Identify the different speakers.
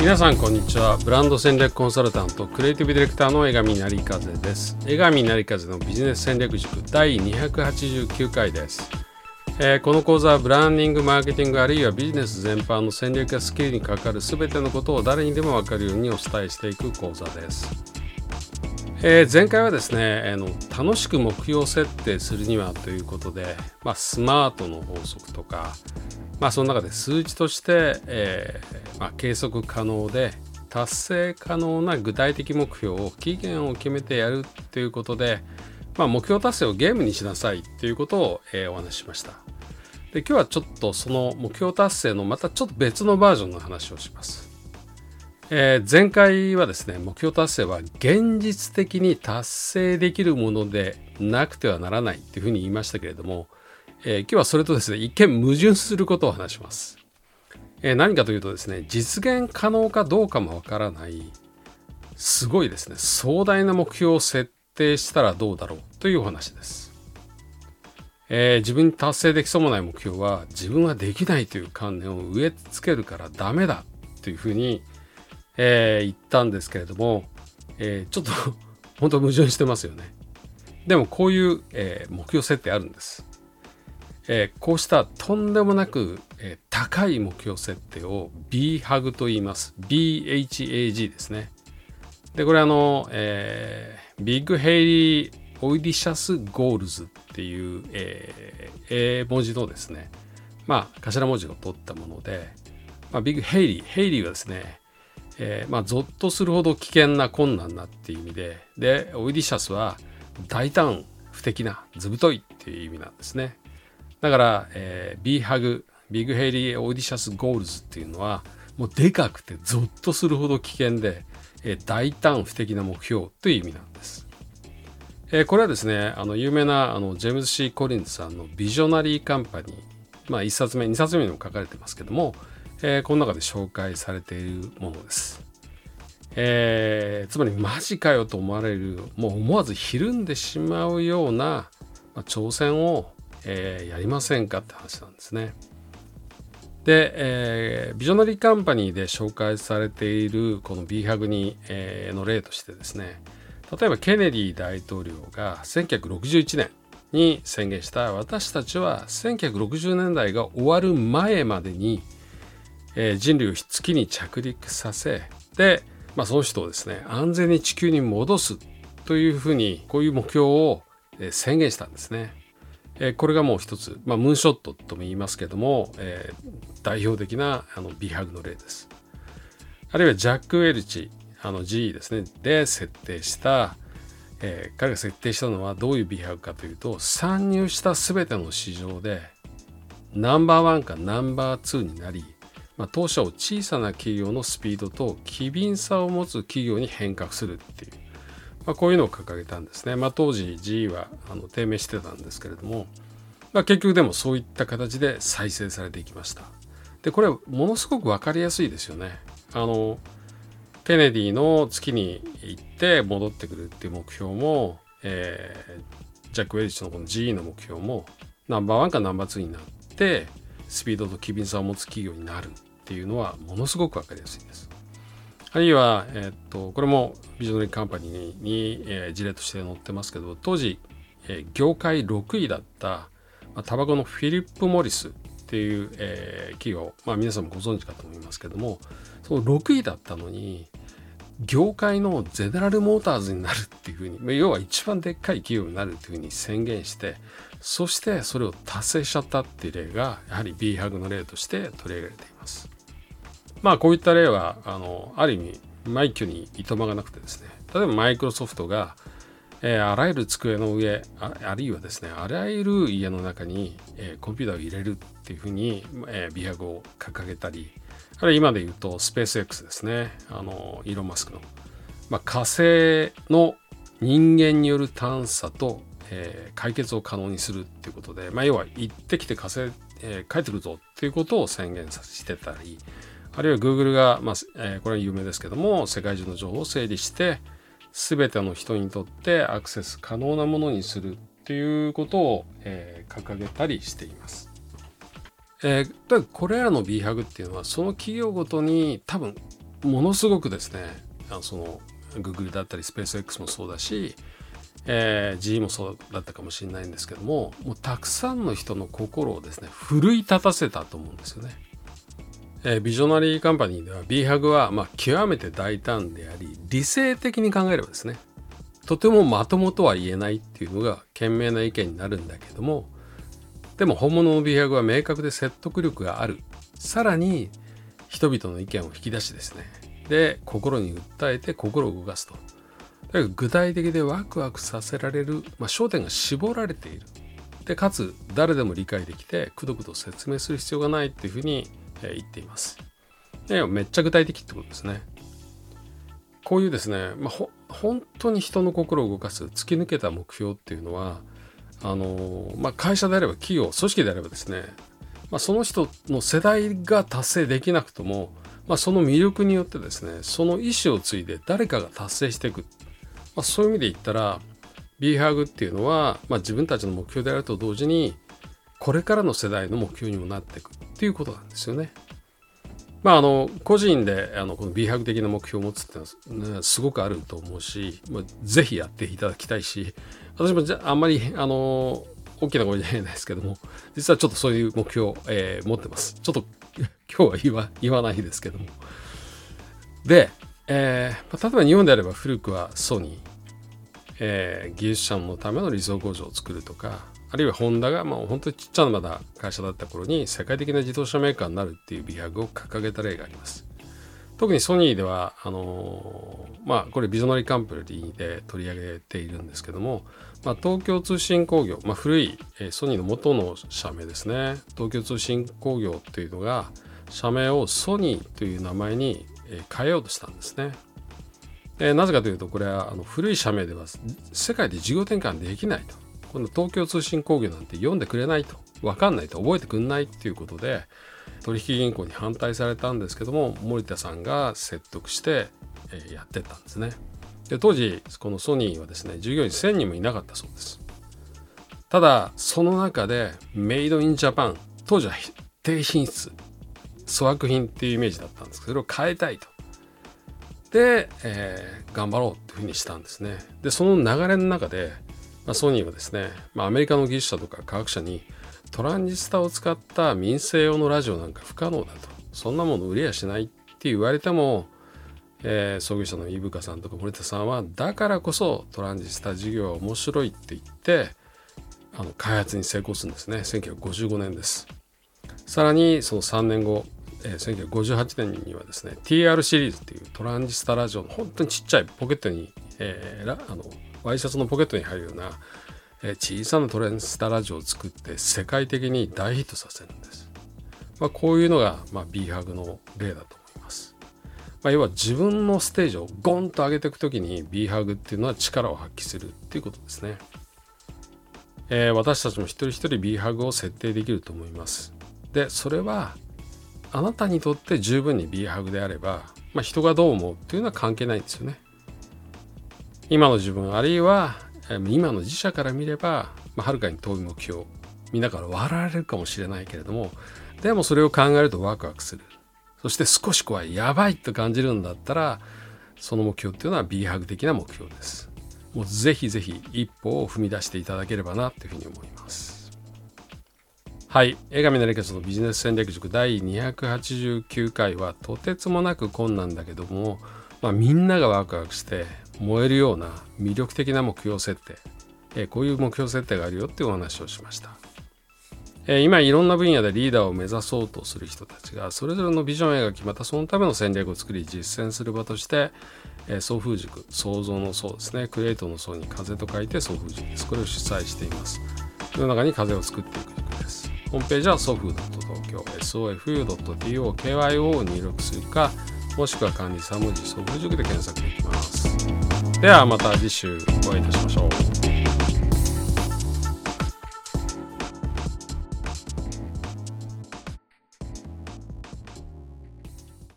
Speaker 1: 皆さんこんにちは。ブランド戦略コンサルタントクリエイティブディレクターの江上成風です。江上成風のビジネス戦略塾第289回です。えー、この講座はブランディング、マーケティングあるいはビジネス全般の戦略やスキルに関わる全てのことを誰にでも分かるようにお伝えしていく講座です。えー、前回はですね、あの楽しく目標設定するにはということで、まあ、スマートの法則とか、まあ、その中で数値として、えー、まあ、計測可能で達成可能な具体的目標を期限を決めてやるということで、まあ、目標達成をゲームにしなさいということを、えー、お話ししました。で今日はちょっとその目標達成のまたちょっと別のバージョンの話をします。えー、前回はですね目標達成は現実的に達成できるものでなくてはならないっていうふうに言いましたけれども、えー、今日はそれとですね一見矛盾することを話します。えー、何かというとですね実現可能かどうかもわからないすごいですね壮大な目標を設定したらどうだろうというお話です。えー、自分に達成できそうもない目標は自分はできないという観念を植え付けるからダメだというふうに、え、言ったんですけれども、え、ちょっと 本当矛盾してますよね。でもこういう、え目標設定あるんです。えこうしたとんでもなく、え高い目標設定を BHAG と言います。BHAG ですね。で、これあの、え Big Hairy Audacious Goals っていう、えー、英文字のですね、まあ、頭文字を取ったもので、まあ、 Big Hairy、Hairy はですね、えー、まあ、ゾッとするほど危険な困難なっていう意味で、で、 Audacious は大胆、不敵な、ずぶといっていう意味なんですね。だから、えー、 BHAG、Big Hairy Audacious Goals っていうのは、もうでかくてゾッとするほど危険で、えー、大胆不敵な目標という意味なんです。えー、これはですねあの有名なあのジェームズ・シー・コリンズさんの「ビジョナリー・カンパニー」まあ1冊目2冊目にも書かれてますけども、えー、この中で紹介されているものです。えー、つまりマジかよと思われるもう思わずひるんでしまうような、まあ、挑戦を、えー、やりませんかって話なんですね。で、えー、ビジョナリーカンパニーで紹介されているこの B ハグに、えー、の例としてですね例えばケネディ大統領が1961年に宣言した私たちは1960年代が終わる前までに、えー、人類を月に着陸させで、まあ、その人をですね安全に地球に戻すというふうにこういう目標を宣言したんですね。えこれがもう一つ、まあ、ムーンショットとも言いますけども、えー、代表的なあのビハグの例です。あるいはジャック・ウェルチあの GE ですねで設定した、えー、彼が設定したのはどういう美白かというと参入した全ての市場でナンバーワンかナンバーツーになり、まあ、当社を小さな企業のスピードと機敏さを持つ企業に変革するっていう、まあ、こういうのを掲げたんですね、まあ、当時 GE はあの低迷してたんですけれども、まあ、結局でもそういった形で再生されていきました。でこれものすごく分かりやすいですよね。あのケネディの月に行って戻ってくるっていう目標も、えー、ジャック・ウェリッチのこの GE の目標もナンバーワンかナンバーツーになってスピードと機敏さを持つ企業になるっていうのはものすごく分かりやすいです。あるいは、え、っとこれもビジョナリーカンパニーに、えー、事例として載ってますけど当時、えー、業界6位だった、まあ、タバコのフィリップ・モリスっていう、えー、企業、まあ、皆さんもご存知かと思いますけどもその6位だったのに業界のゼネラルモーターズになるっていうふうに要は一番でっかい企業になるっていうふうに宣言してそしてそれを達成しちゃったっていう例がやはり B ハグの例として取り上げられています。まあこういった例はあのある意味枚挙にいとまがなくてですね例えばマイクロソフトが、えー、あらゆる机の上あるいはですねあらゆる家の中に、えー、コンピューターを入れるっていうふうに、えー、B ハグを掲げたりあれ今で言うとスペース X ですね。あの、イーロン・マスクの。まあ、火星の人間による探査と、えー、解決を可能にするっていうことで、まあ、要は行ってきて火星、えー、帰ってくるぞっていうことを宣言させてたり、あるいは Google が、まあえー、これは有名ですけども、世界中の情報を整理して、全ての人にとってアクセス可能なものにするっていうことを、えー、掲げたりしています。えー、これらの B ハグっていうのはその企業ごとに多分ものすごくですねあのその Google だったりスペース X もそうだし、えー、GE もそうだったかもしれないんですけどももうたくさんの人の心をですね奮い立たせたと思うんですよね。えー、ビジョナリーカンパニーでは B ハグはまあ極めて大胆であり理性的に考えればですねとてもまともとは言えないっていうのが賢明な意見になるんだけどもでも本物の B ハグは明確で説得力がある。さらに人々の意見を引き出しですねで心に訴えて心を動かすと。具体的でワクワクさせられる、まあ、焦点が絞られている。でかつ誰でも理解できてくどくど説明する必要がないっていうふうにえ言っています。でめっちゃ具体的ってことですね。こういうですね、まあ、本当に人の心を動かす突き抜けた目標っていうのはあの、まあ、会社であれば企業組織であればですね、まあ、その人の世代が達成できなくとも、まあ、その魅力によってですねその意思を継いで誰かが達成していく、まあ、そういう意味で言ったら b ハグっていうのは、まあ、自分たちの目標であると同時にこれからの世代の目標にもなっていくっていうことなんですよね。まあ、あの個人であのこの B 博的な目標を持つっていうのはすごくあると思うし、まあ、ぜひやっていただきたいし私もじゃあんまりあの大きな声じゃないですけども実はちょっとそういう目標を、えー、持ってますちょっと今日は言わ言わないですけどもで、えー、例えば日本であれば古くはソニー、えー、技術者のための理想工場を作るとかあるいはホンダが、まあ、本当にちっちゃなまだ会社だった頃に世界的な自動車メーカーになるっていう美白を掲げた例があります。特にソニーでは、あのー、まあ、これビジョナリーカンプリーで取り上げているんですけども、まあ、東京通信工業、まあ、古い、え、ソニーの元の社名ですね。東京通信工業っていうのが、社名をソニーという名前に変えようとしたんですね。え、なぜかというと、これはあの古い社名では世界で事業転換できないと。この東京通信工業なんて読んでくれないと分かんないと覚えてくんないっていうことで取引銀行に反対されたんですけども森田さんが説得して、やってったんですね。で当時このソニーはですね従業員1000人もいなかったそうです。ただその中でメイドインジャパン当時は低品質粗悪品っていうイメージだったんですけどそれを変えたいと。で、えー、頑張ろうっていうふうにしたんですね。でその流れの中でまあ、ソニーはですね、まあ、アメリカの技術者とか科学者にトランジスタを使った民生用のラジオなんか不可能だと。そんなもの売れやしないって言われても、えー、創業者の飯深さんとか森田さんはだからこそトランジスタ事業は面白いって言ってあの開発に成功するんですね。1955年です。さらにその3年後、えー、1958年にはですね TR シリーズっていうトランジスタラジオの本当にちっちゃいポケットに、えー、あのワイシャツのポケットに入るような、え小さなトレンスタラジオを作って世界的に大ヒットさせるんです。まあ、こういうのが、まあ、B ハグの例だと思います。まあ、要は自分のステージをゴンと上げていくときに B ハグっていうのは力を発揮するっていうことですね。えー、私たちも一人一人 B ハグを設定できると思います。で、それはあなたにとって十分に B ハグであれば、まあ、人がどう思うっていうのは関係ないんですよね。今の自分あるいは今の自社から見れば、はるかに遠い目標みんなから笑われるかもしれないけれどもでもそれを考えるとワクワクする。そして少し怖いやばいと感じるんだったらその目標っていうのは B ハグ的な目標です。もうぜひぜひ一歩を踏み出していただければなというふうに思います。はい。江上成勝のビジネス戦略塾第289回はとてつもなく困難だけども、まあ、みんながワクワクして燃えるような魅力的な目標設定、こういう目標設定があるよっていうお話をしました。今いろんな分野でリーダーを目指そうとする人たちがそれぞれのビジョンが決またそのための戦略を作り実践する場として、送風塾創造の層ですね。クリエイトの層に風と書いて送風塾です。これを主催しています。世の中に風を作っていく塾です。ホームページはソフー.東京 sofu.tokyo を入力するかもしくは管理3文字ソフ塾で検索できます。ではまた次週お会いいたしましょう。